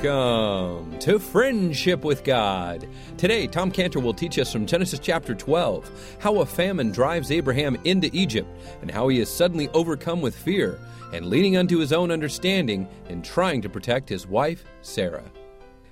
Welcome to Friendship with God. Today, Tom Cantor will teach us from Genesis chapter 12 how a famine drives Abraham into Egypt and how he is suddenly overcome with fear and leaning unto his own understanding in trying to protect his wife, Sarah.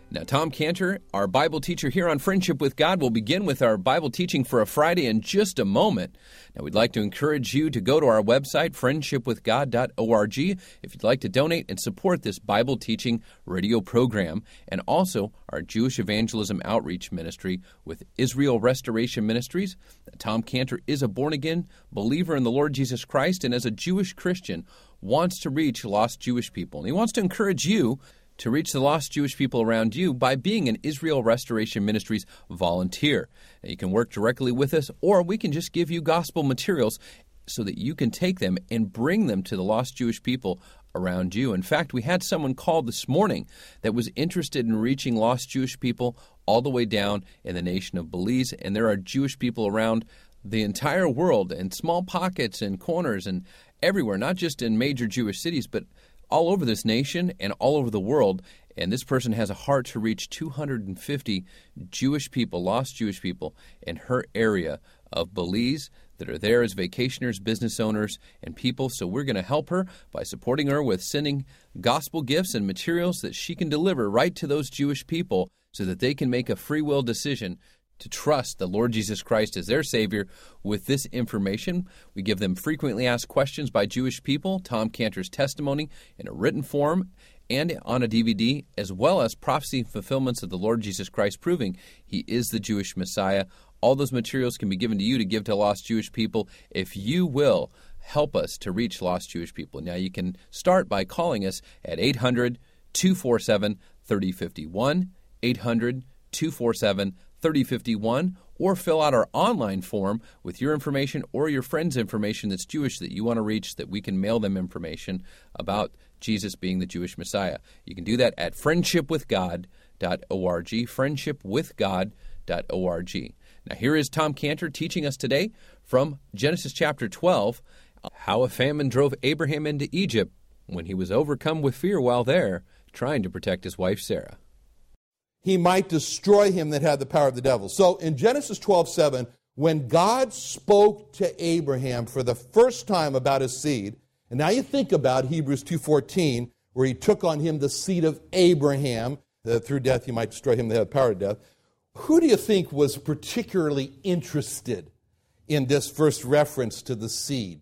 Now, Tom Cantor, our Bible teacher here on Friendship with God, will begin with our Bible teaching for a Friday in just a moment. Now, we'd like to encourage you to go to our website, friendshipwithgod.org, if you'd like to donate and support this Bible teaching radio program, and also our Jewish Evangelism Outreach Ministry with Israel Restoration Ministries. Tom Cantor is a born again believer in the Lord Jesus Christ, and as a Jewish Christian, wants to reach lost Jewish people. And he wants to encourage you to reach the lost Jewish people around you by being an Israel Restoration Ministries volunteer. Now, you can work directly with us, or we can just give you gospel materials so that you can take them and bring them to the lost Jewish people around you. In fact, we had someone call this morning that was interested in reaching lost Jewish people all the way down in the nation of Belize, and there are Jewish people around the entire world in small pockets and corners and everywhere, not just in major Jewish cities, but all over this nation and all over the world. And this person has a heart to reach 250 Jewish people, lost Jewish people, in her area of Belize that are there as vacationers, business owners, and people. So we're going to help her by supporting her with sending gospel gifts and materials that she can deliver right to those Jewish people so that they can make a free will decision to trust the Lord Jesus Christ as their Savior with this information. We give them frequently asked questions by Jewish people, Tom Cantor's testimony in a written form and on a DVD, as well as prophecy fulfillments of the Lord Jesus Christ proving He is the Jewish Messiah. All those materials can be given to you to give to lost Jewish people if you will help us to reach lost Jewish people. Now, you can start by calling us at 800 247 3051. 800 247 3051 or fill out our online form with your information or your friend's information that's Jewish that you want to reach that we can mail them information about Jesus being the Jewish Messiah. You can do that at friendshipwithgod.org, friendshipwithgod.org. Now, here is Tom Cantor teaching us today from Genesis chapter 12 how a famine drove Abraham into Egypt when he was overcome with fear while there, trying to protect his wife Sarah he might destroy him that had the power of the devil. So in Genesis 12 7, when God spoke to Abraham for the first time about his seed, and now you think about Hebrews 2.14, where he took on him the seed of Abraham, that through death he might destroy him that had the power of death. Who do you think was particularly interested in this first reference to the seed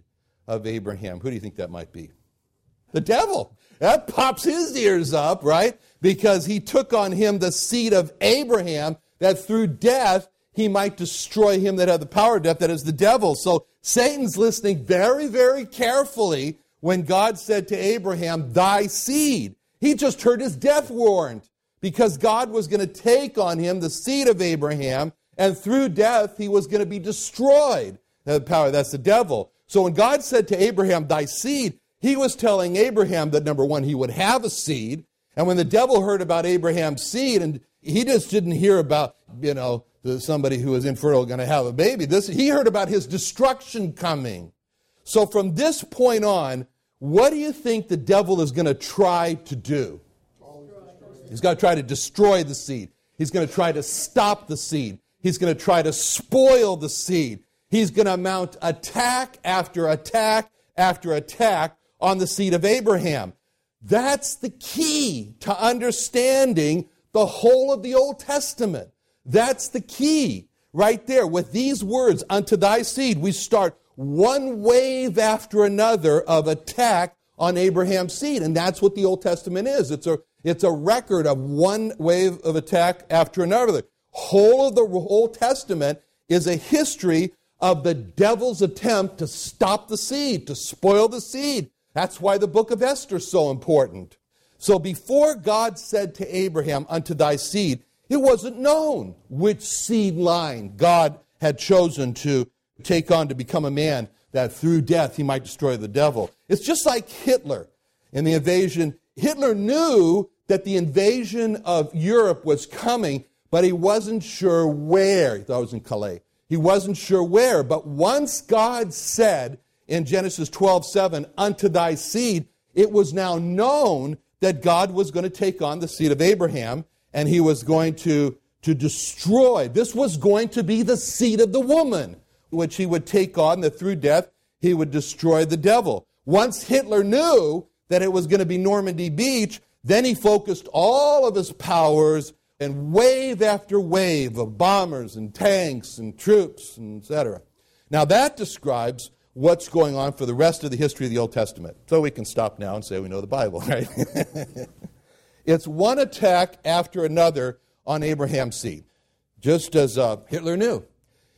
of Abraham? Who do you think that might be? The devil. That pops his ears up, right? Because he took on him the seed of Abraham, that through death he might destroy him that had the power of death, that is the devil. So Satan's listening very, very carefully when God said to Abraham, Thy seed. He just heard his death warrant because God was going to take on him the seed of Abraham, and through death he was going to be destroyed. The power, that's the devil. So when God said to Abraham, Thy seed, he was telling Abraham that number one, he would have a seed. And when the devil heard about Abraham's seed, and he just didn't hear about, you know, somebody who was infertile going to have a baby. This, he heard about his destruction coming. So from this point on, what do you think the devil is going to try to do? He's going to try to destroy the seed. He's going to try to stop the seed. He's going to try to spoil the seed. He's going to mount attack after attack after attack on the seed of Abraham. That's the key to understanding the whole of the Old Testament. That's the key right there. With these words, unto thy seed, we start one wave after another of attack on Abraham's seed. And that's what the Old Testament is. It's a, it's a record of one wave of attack after another. The whole of the Old Testament is a history of the devil's attempt to stop the seed, to spoil the seed, that's why the book of Esther is so important. So before God said to Abraham, Unto thy seed, it wasn't known which seed line God had chosen to take on to become a man that through death he might destroy the devil. It's just like Hitler in the invasion. Hitler knew that the invasion of Europe was coming, but he wasn't sure where. He thought it was in Calais. He wasn't sure where. But once God said, in Genesis 12 7, unto thy seed, it was now known that God was going to take on the seed of Abraham and he was going to, to destroy. This was going to be the seed of the woman, which he would take on, that through death he would destroy the devil. Once Hitler knew that it was going to be Normandy Beach, then he focused all of his powers and wave after wave of bombers and tanks and troops, and etc. Now that describes what's going on for the rest of the history of the Old Testament. So we can stop now and say we know the Bible, right? it's one attack after another on Abraham's seed, just as uh, Hitler knew.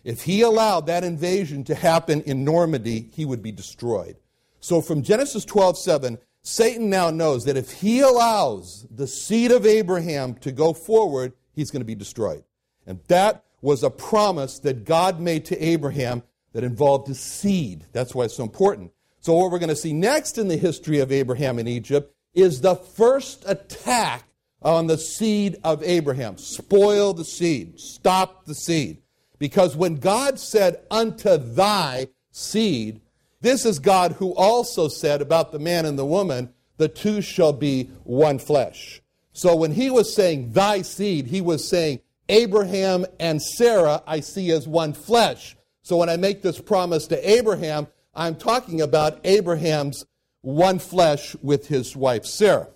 If he allowed that invasion to happen in Normandy, he would be destroyed. So from Genesis 12 7, Satan now knows that if he allows the seed of Abraham to go forward, he's going to be destroyed. And that was a promise that God made to Abraham that involved his seed. That's why it's so important. So, what we're going to see next in the history of Abraham in Egypt is the first attack on the seed of Abraham. Spoil the seed, stop the seed. Because when God said, Unto thy seed, this is God who also said about the man and the woman, the two shall be one flesh. So when he was saying thy seed, he was saying Abraham and Sarah I see as one flesh. So when I make this promise to Abraham, I'm talking about Abraham's one flesh with his wife Sarah.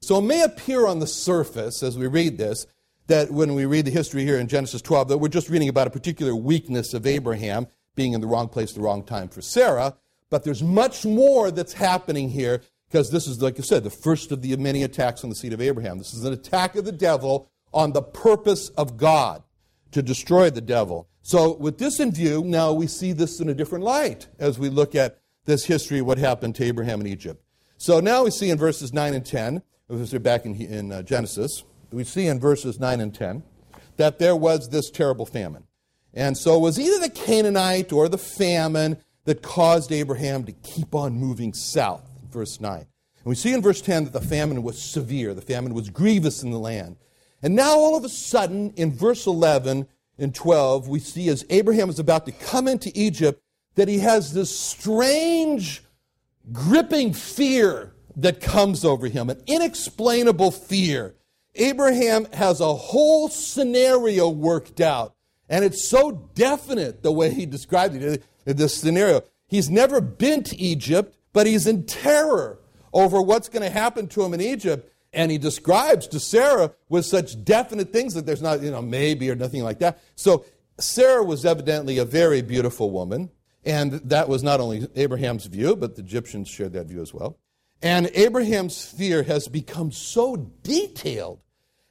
So it may appear on the surface as we read this that when we read the history here in Genesis 12 that we're just reading about a particular weakness of Abraham being in the wrong place the wrong time for Sarah. But there's much more that's happening here because this is, like I said, the first of the many attacks on the seed of Abraham. This is an attack of the devil on the purpose of God to destroy the devil. So, with this in view, now we see this in a different light as we look at this history of what happened to Abraham in Egypt. So now we see in verses 9 and 10, as we're back in, in uh, Genesis, we see in verses 9 and 10 that there was this terrible famine. And so it was either the Canaanite or the famine that caused Abraham to keep on moving south, verse 9. And we see in verse 10 that the famine was severe, the famine was grievous in the land. And now, all of a sudden, in verse 11 and 12, we see as Abraham is about to come into Egypt that he has this strange, gripping fear that comes over him, an inexplainable fear. Abraham has a whole scenario worked out, and it's so definite the way he described it in this scenario. He's never been to Egypt, but he's in terror over what's going to happen to him in Egypt. And he describes to Sarah with such definite things that there's not, you know, maybe or nothing like that. So Sarah was evidently a very beautiful woman. And that was not only Abraham's view, but the Egyptians shared that view as well. And Abraham's fear has become so detailed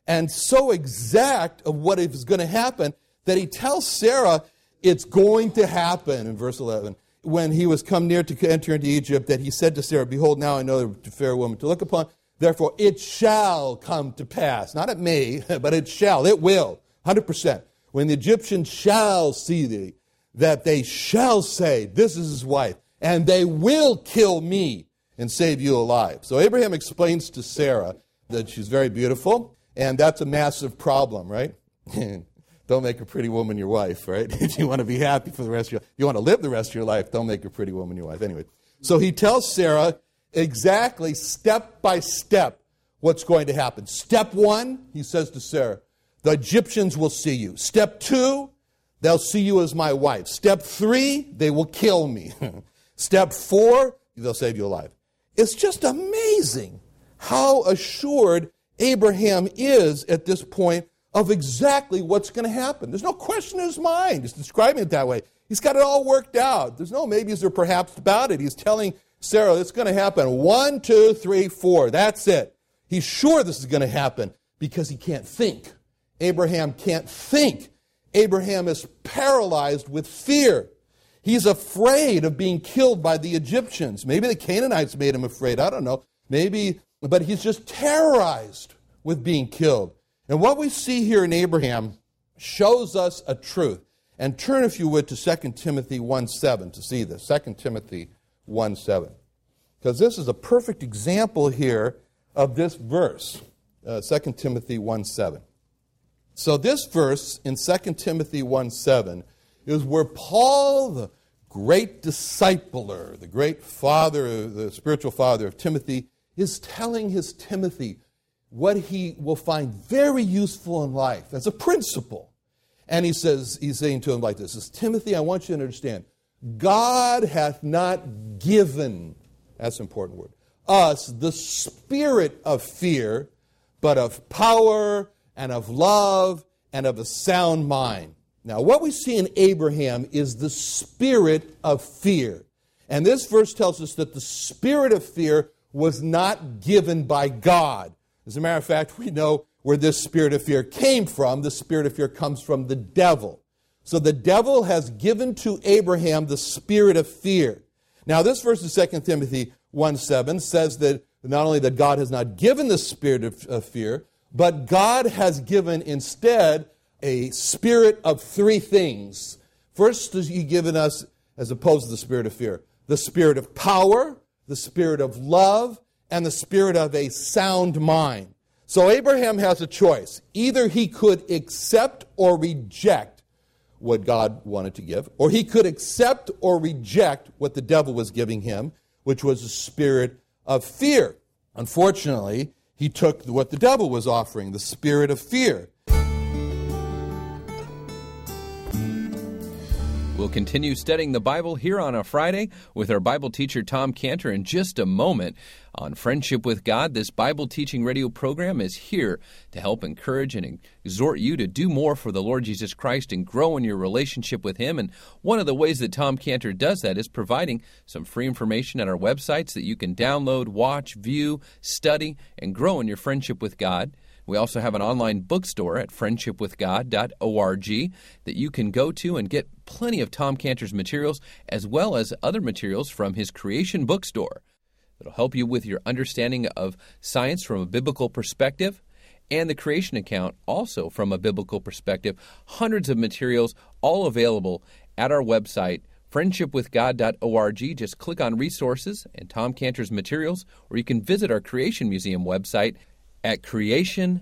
and so exact of what is going to happen that he tells Sarah, it's going to happen in verse 11. When he was come near to enter into Egypt, that he said to Sarah, Behold, now I know the fair woman to look upon. Therefore, it shall come to pass. Not it may, but it shall. It will. 100%. When the Egyptians shall see thee, that they shall say, This is his wife, and they will kill me and save you alive. So Abraham explains to Sarah that she's very beautiful, and that's a massive problem, right? don't make a pretty woman your wife, right? if you want to be happy for the rest of your you want to live the rest of your life, don't make a pretty woman your wife. Anyway, so he tells Sarah exactly step by step what's going to happen. Step one, he says to Sarah, the Egyptians will see you. Step two, they'll see you as my wife. Step three, they will kill me. Step four, they'll save you alive. It's just amazing how assured Abraham is at this point of exactly what's going to happen. There's no question in his mind. He's describing it that way. He's got it all worked out. There's no maybes or perhaps about it. He's telling Sarah it's going to happen. One, two, three, four. That's it. He's sure this is going to happen because he can't think. Abraham can't think. Abraham is paralyzed with fear. He's afraid of being killed by the Egyptians. Maybe the Canaanites made him afraid. I don't know. Maybe, but he's just terrorized with being killed. And what we see here in Abraham shows us a truth. And turn, if you would, to 2 Timothy 1 7 to see this. 2 Timothy 1 7. Because this is a perfect example here of this verse. Uh, 2 Timothy 1 7. So, this verse in 2 Timothy 1 7 is where Paul, the great discipler, the great father, the spiritual father of Timothy, is telling his Timothy what he will find very useful in life as a principle. And he says, he's saying to him like this, says, Timothy, I want you to understand, God hath not given, that's an important word, us the spirit of fear, but of power and of love and of a sound mind. Now, what we see in Abraham is the spirit of fear. And this verse tells us that the spirit of fear was not given by God. As a matter of fact, we know where this spirit of fear came from. The spirit of fear comes from the devil. So the devil has given to Abraham the spirit of fear. Now, this verse in 2 Timothy 1 7 says that not only that God has not given the spirit of, of fear, but God has given instead a spirit of three things. First, He's given us, as opposed to the spirit of fear, the spirit of power, the spirit of love, and the spirit of a sound mind. So Abraham has a choice. Either he could accept or reject what God wanted to give, or he could accept or reject what the devil was giving him, which was a spirit of fear. Unfortunately, he took what the devil was offering, the spirit of fear. We'll continue studying the Bible here on a Friday with our Bible teacher Tom Cantor in just a moment. On Friendship with God, this Bible teaching radio program is here to help encourage and exhort you to do more for the Lord Jesus Christ and grow in your relationship with Him. And one of the ways that Tom Cantor does that is providing some free information at our websites that you can download, watch, view, study, and grow in your friendship with God. We also have an online bookstore at friendshipwithgod.org that you can go to and get plenty of Tom Cantor's materials as well as other materials from his creation bookstore. It'll help you with your understanding of science from a biblical perspective and the creation account also from a biblical perspective. Hundreds of materials all available at our website friendshipwithgod.org. Just click on resources and Tom Cantor's materials, or you can visit our Creation Museum website at creationsd.org.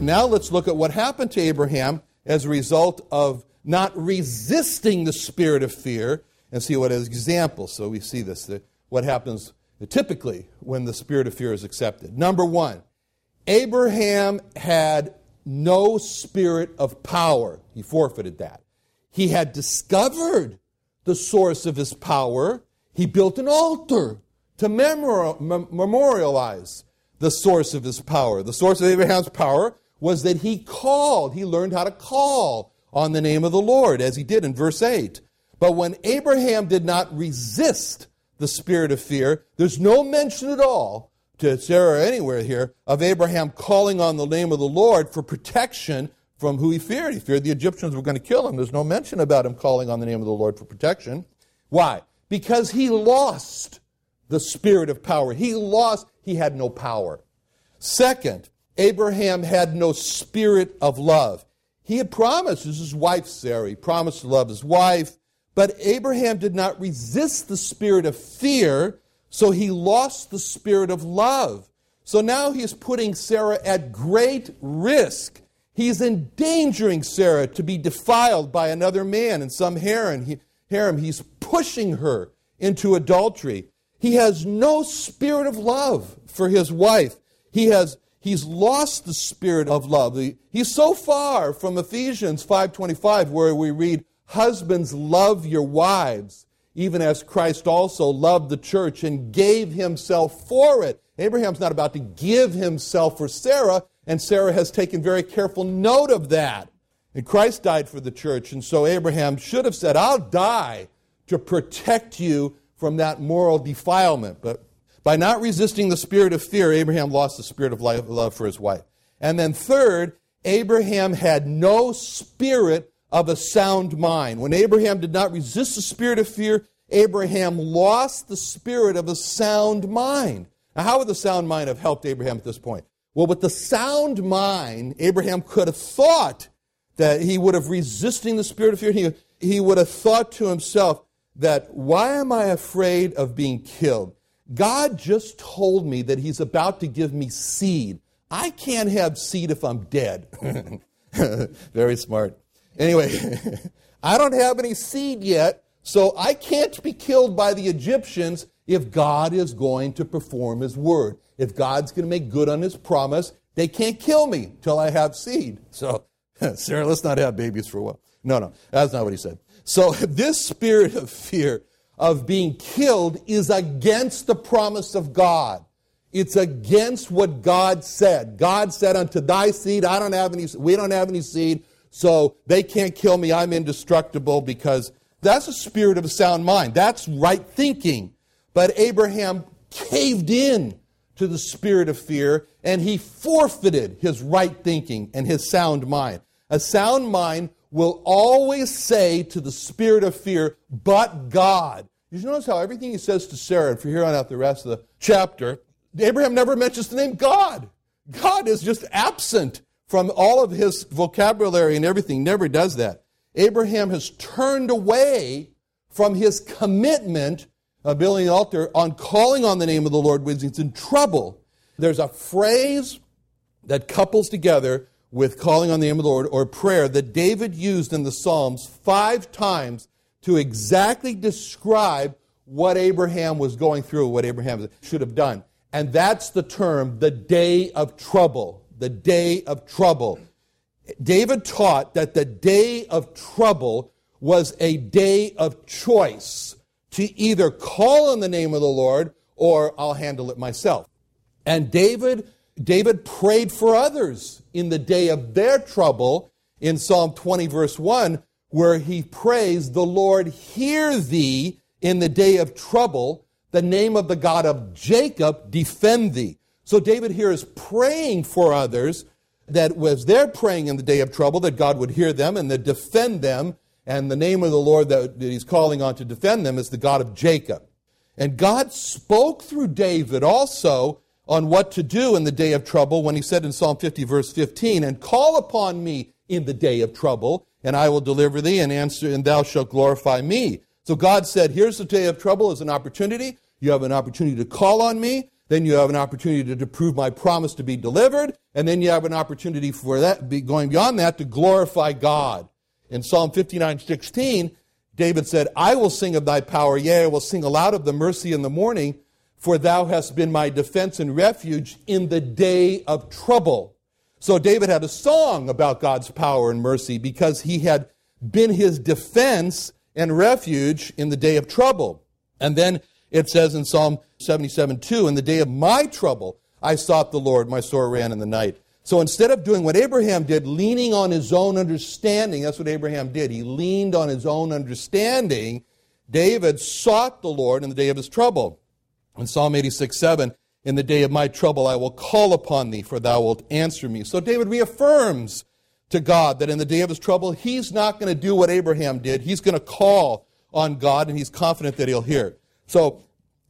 Now let's look at what happened to Abraham as a result of not resisting the spirit of fear and see what as example. So we see this, what happens typically when the spirit of fear is accepted. Number one, Abraham had no spirit of power. He forfeited that. He had discovered the source of his power, he built an altar to memorialize the source of his power. The source of Abraham's power was that he called, he learned how to call on the name of the Lord, as he did in verse 8. But when Abraham did not resist the spirit of fear, there's no mention at all to Sarah anywhere here of Abraham calling on the name of the Lord for protection from who he feared. He feared the Egyptians were going to kill him. There's no mention about him calling on the name of the Lord for protection. Why? Because he lost the spirit of power. He lost, he had no power. Second, Abraham had no spirit of love. He had promised, this is his wife Sarah, he promised to love his wife, but Abraham did not resist the spirit of fear, so he lost the spirit of love. So now he's putting Sarah at great risk He's endangering Sarah to be defiled by another man in some harem. He's pushing her into adultery. He has no spirit of love for his wife. He has he's lost the spirit of love. He's so far from Ephesians 5:25 where we read, "Husbands love your wives, even as Christ also loved the church and gave himself for it." Abraham's not about to give himself for Sarah. And Sarah has taken very careful note of that. And Christ died for the church, and so Abraham should have said, I'll die to protect you from that moral defilement. But by not resisting the spirit of fear, Abraham lost the spirit of love for his wife. And then, third, Abraham had no spirit of a sound mind. When Abraham did not resist the spirit of fear, Abraham lost the spirit of a sound mind. Now, how would the sound mind have helped Abraham at this point? Well, with the sound mind, Abraham could have thought that he would have resisting the spirit of fear. He, he would have thought to himself that, why am I afraid of being killed? God just told me that he's about to give me seed. I can't have seed if I'm dead. Very smart. Anyway, I don't have any seed yet, so I can't be killed by the Egyptians if God is going to perform his word. If God's going to make good on his promise, they can't kill me till I have seed. So, Sarah, let's not have babies for a while. No, no, that's not what he said. So, this spirit of fear of being killed is against the promise of God. It's against what God said. God said, Unto thy seed, I don't have any, we don't have any seed, so they can't kill me. I'm indestructible because that's a spirit of a sound mind. That's right thinking. But Abraham caved in to the spirit of fear and he forfeited his right thinking and his sound mind. A sound mind will always say to the spirit of fear, but God. You notice how everything he says to Sarah, and from here on out the rest of the chapter, Abraham never mentions the name God. God is just absent from all of his vocabulary and everything, never does that. Abraham has turned away from his commitment of building an altar on calling on the name of the Lord when he's in trouble. There's a phrase that couples together with calling on the name of the Lord or prayer that David used in the Psalms five times to exactly describe what Abraham was going through, what Abraham should have done. And that's the term, the day of trouble. The day of trouble. David taught that the day of trouble was a day of choice to either call on the name of the Lord or I'll handle it myself. And David David prayed for others in the day of their trouble in Psalm 20 verse 1 where he prays the Lord hear thee in the day of trouble the name of the God of Jacob defend thee. So David here is praying for others that was they're praying in the day of trouble that God would hear them and that defend them. And the name of the Lord that, he's calling on to defend them is the God of Jacob. And God spoke through David also on what to do in the day of trouble when he said in Psalm 50, verse 15, And call upon me in the day of trouble, and I will deliver thee and answer, and thou shalt glorify me. So God said, Here's the day of trouble as an opportunity. You have an opportunity to call on me. Then you have an opportunity to, to prove my promise to be delivered. And then you have an opportunity for that, be, going beyond that, to glorify God. In Psalm 59 16, David said, I will sing of thy power, yea, I will sing aloud of the mercy in the morning, for thou hast been my defense and refuge in the day of trouble. So David had a song about God's power and mercy because he had been his defense and refuge in the day of trouble. And then it says in Psalm 77 2, In the day of my trouble, I sought the Lord, my sore ran in the night. So instead of doing what Abraham did, leaning on his own understanding, that's what Abraham did. He leaned on his own understanding. David sought the Lord in the day of his trouble. In Psalm 86 7, in the day of my trouble, I will call upon thee, for thou wilt answer me. So David reaffirms to God that in the day of his trouble, he's not going to do what Abraham did. He's going to call on God, and he's confident that he'll hear. So,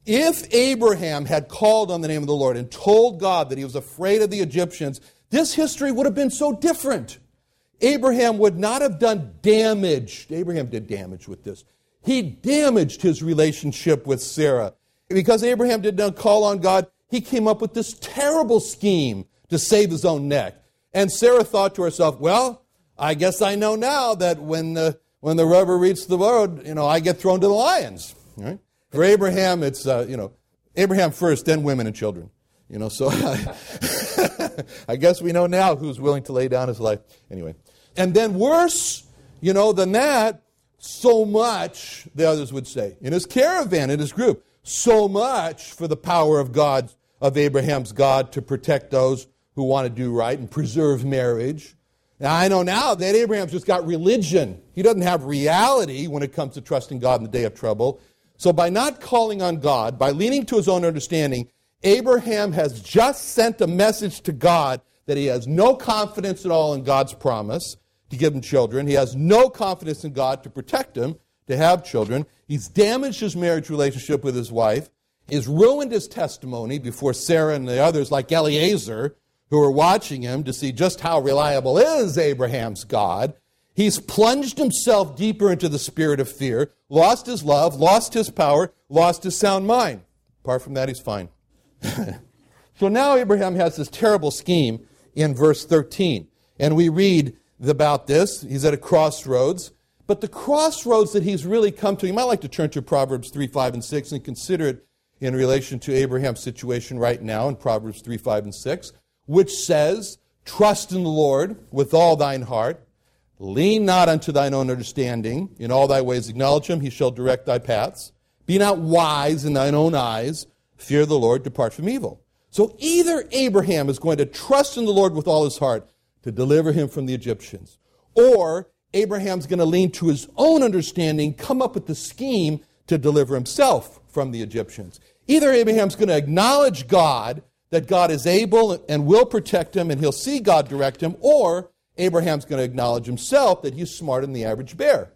if Abraham had called on the name of the Lord and told God that he was afraid of the Egyptians, this history would have been so different. Abraham would not have done damage. Abraham did damage with this. He damaged his relationship with Sarah. Because Abraham did not call on God, he came up with this terrible scheme to save his own neck. And Sarah thought to herself, well, I guess I know now that when the, when the rubber meets the road, you know, I get thrown to the lions. Right? For Abraham, it's, uh, you know, Abraham first, then women and children. You know, so I guess we know now who's willing to lay down his life. Anyway. And then worse, you know, than that, so much, the others would say, in his caravan, in his group, so much for the power of God, of Abraham's God to protect those who want to do right and preserve marriage. Now, I know now that Abraham's just got religion. He doesn't have reality when it comes to trusting God in the day of trouble. So, by not calling on God, by leaning to his own understanding, Abraham has just sent a message to God that he has no confidence at all in God's promise to give him children. He has no confidence in God to protect him, to have children. He's damaged his marriage relationship with his wife. He's ruined his testimony before Sarah and the others, like Eliezer, who are watching him to see just how reliable is Abraham's God. He's plunged himself deeper into the spirit of fear, lost his love, lost his power, lost his sound mind. Apart from that, he's fine. so now Abraham has this terrible scheme in verse 13. And we read about this. He's at a crossroads. But the crossroads that he's really come to, you might like to turn to Proverbs 3, 5, and 6 and consider it in relation to Abraham's situation right now in Proverbs 3, 5, and 6, which says, Trust in the Lord with all thine heart, lean not unto thine own understanding, in all thy ways acknowledge him, he shall direct thy paths. Be not wise in thine own eyes, fear the Lord, depart from evil. So either Abraham is going to trust in the Lord with all his heart to deliver him from the Egyptians, or Abraham's going to lean to his own understanding, come up with the scheme to deliver himself from the Egyptians. Either Abraham's going to acknowledge God, that God is able and will protect him, and he'll see God direct him, or Abraham's going to acknowledge himself that he's smarter than the average bear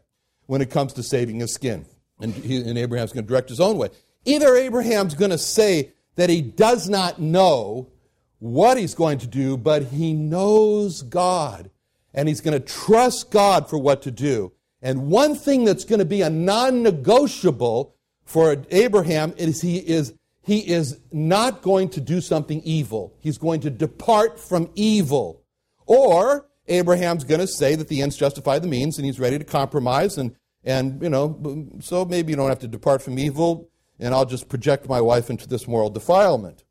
when it comes to saving his skin. And, he, and Abraham's going to direct his own way. Either Abraham's going to say that he does not know what he's going to do, but he knows God and he's going to trust God for what to do. And one thing that's going to be a non negotiable for Abraham is he is he is not going to do something evil. He's going to depart from evil. Or Abraham's going to say that the ends justify the means and he's ready to compromise and and you know so maybe you don't have to depart from evil and I'll just project my wife into this moral defilement.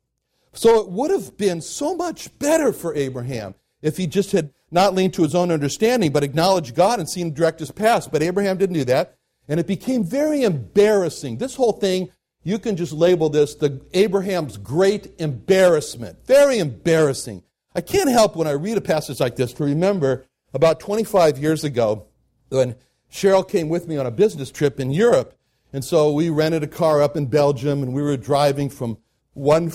So it would have been so much better for Abraham if he just had not leaned to his own understanding, but acknowledged God and seen him direct his path. But Abraham didn't do that. And it became very embarrassing. This whole thing, you can just label this the Abraham's great embarrassment. Very embarrassing. I can't help when I read a passage like this to remember about 25 years ago when Cheryl came with me on a business trip in Europe. And so we rented a car up in Belgium and we were driving from one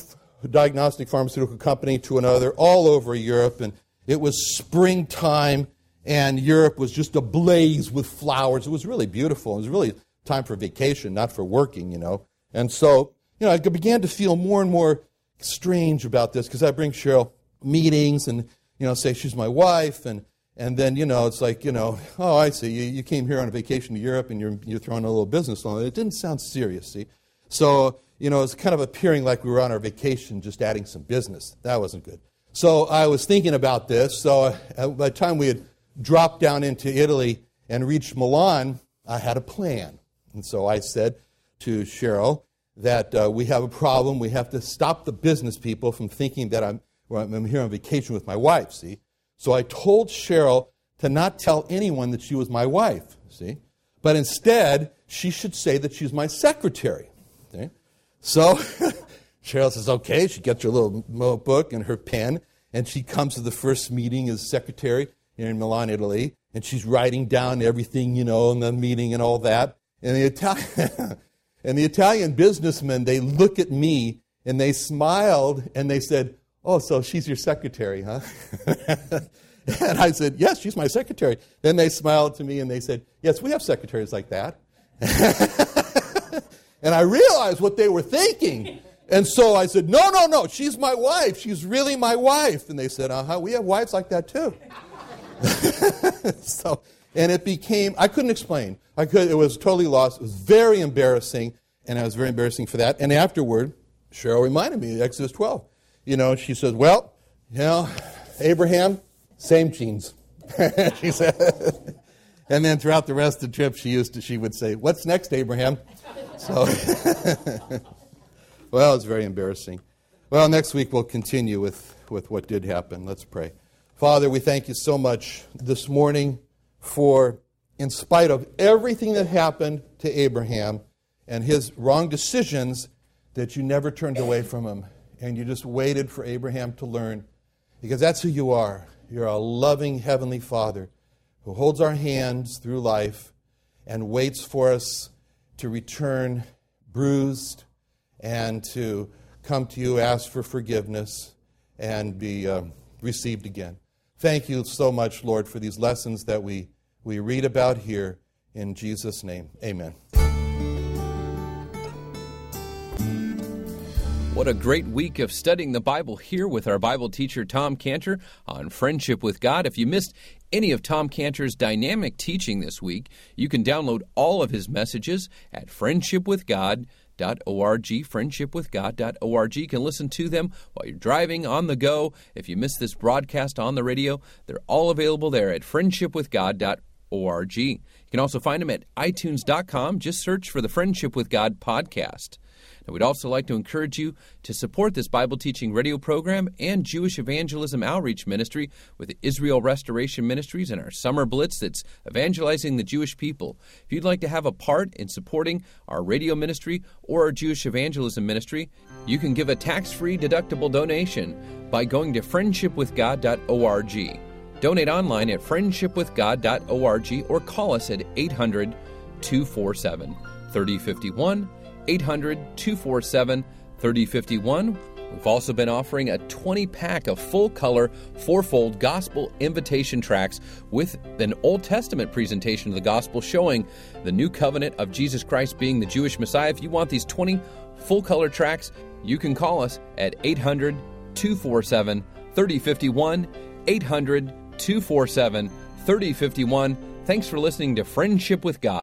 diagnostic pharmaceutical company to another all over Europe. And it was springtime, and Europe was just ablaze with flowers. It was really beautiful. It was really time for vacation, not for working, you know. And so, you know, I began to feel more and more strange about this because I bring Cheryl meetings and, you know, say she's my wife. And, and then, you know, it's like, you know, oh, I see. You, you came here on a vacation to Europe and you're, you're throwing a little business it. It didn't sound serious, see. So, you know, it's kind of appearing like we were on our vacation just adding some business. That wasn't good. So I was thinking about this. So uh, by the time we had dropped down into Italy and reached Milan, I had a plan. And so I said to Cheryl that uh, we have a problem. We have to stop the business people from thinking that I'm, well, I'm here on vacation with my wife, see? So I told Cheryl to not tell anyone that she was my wife, see? But instead, she should say that she's my secretary. Okay? So Cheryl says, okay. She gets her little notebook and her pen, and she comes to the first meeting as secretary in Milan, Italy, and she's writing down everything, you know, in the meeting and all that. And the and the Italian businessmen, they look at me and they smiled and they said, oh, so she's your secretary, huh? and I said, yes, she's my secretary. Then they smiled to me and they said, yes, we have secretaries like that. and I realized what they were thinking. And so I said, No, no, no, she's my wife. She's really my wife. And they said, Uh huh, we have wives like that too. so, and it became, I couldn't explain. I could, it was totally lost. It was very embarrassing, and I was very embarrassing for that. And afterward, Cheryl reminded me, Exodus 12. You know, she said, Well, you know, Abraham, same genes. she said. and then throughout the rest of the trip, she used to, she would say, What's next, Abraham? So. Well, it's very embarrassing. Well, next week we'll continue with, with what did happen. Let's pray. Father, we thank you so much this morning for, in spite of everything that happened to Abraham and his wrong decisions, that you never turned away from him and you just waited for Abraham to learn. Because that's who you are. You're a loving Heavenly Father who holds our hands through life and waits for us to return bruised and to come to you, ask for forgiveness, and be uh, received again. Thank you so much, Lord, for these lessons that we, we read about here. In Jesus' name, amen. What a great week of studying the Bible here with our Bible teacher Tom Cantor on friendship with God. If you missed any of Tom Cantor's dynamic teaching this week, you can download all of his messages at friendshipwithgod.org, friendshipwithgod.org. You can listen to them while you're driving, on the go. If you miss this broadcast on the radio, they're all available there at friendshipwithgod.org You can also find them at itunes.com. Just search for the Friendship with God podcast. Now, we'd also like to encourage you to support this Bible teaching radio program and Jewish evangelism outreach ministry with Israel Restoration Ministries and our summer blitz that's evangelizing the Jewish people. If you'd like to have a part in supporting our radio ministry or our Jewish evangelism ministry, you can give a tax free deductible donation by going to friendshipwithgod.org. Donate online at friendshipwithgod.org or call us at 800 247 3051. 800 247 3051. We've also been offering a 20 pack of full color, fourfold gospel invitation tracts with an Old Testament presentation of the gospel showing the new covenant of Jesus Christ being the Jewish Messiah. If you want these 20 full color tracts, you can call us at 800 247 3051. 800 247 3051. Thanks for listening to Friendship with God.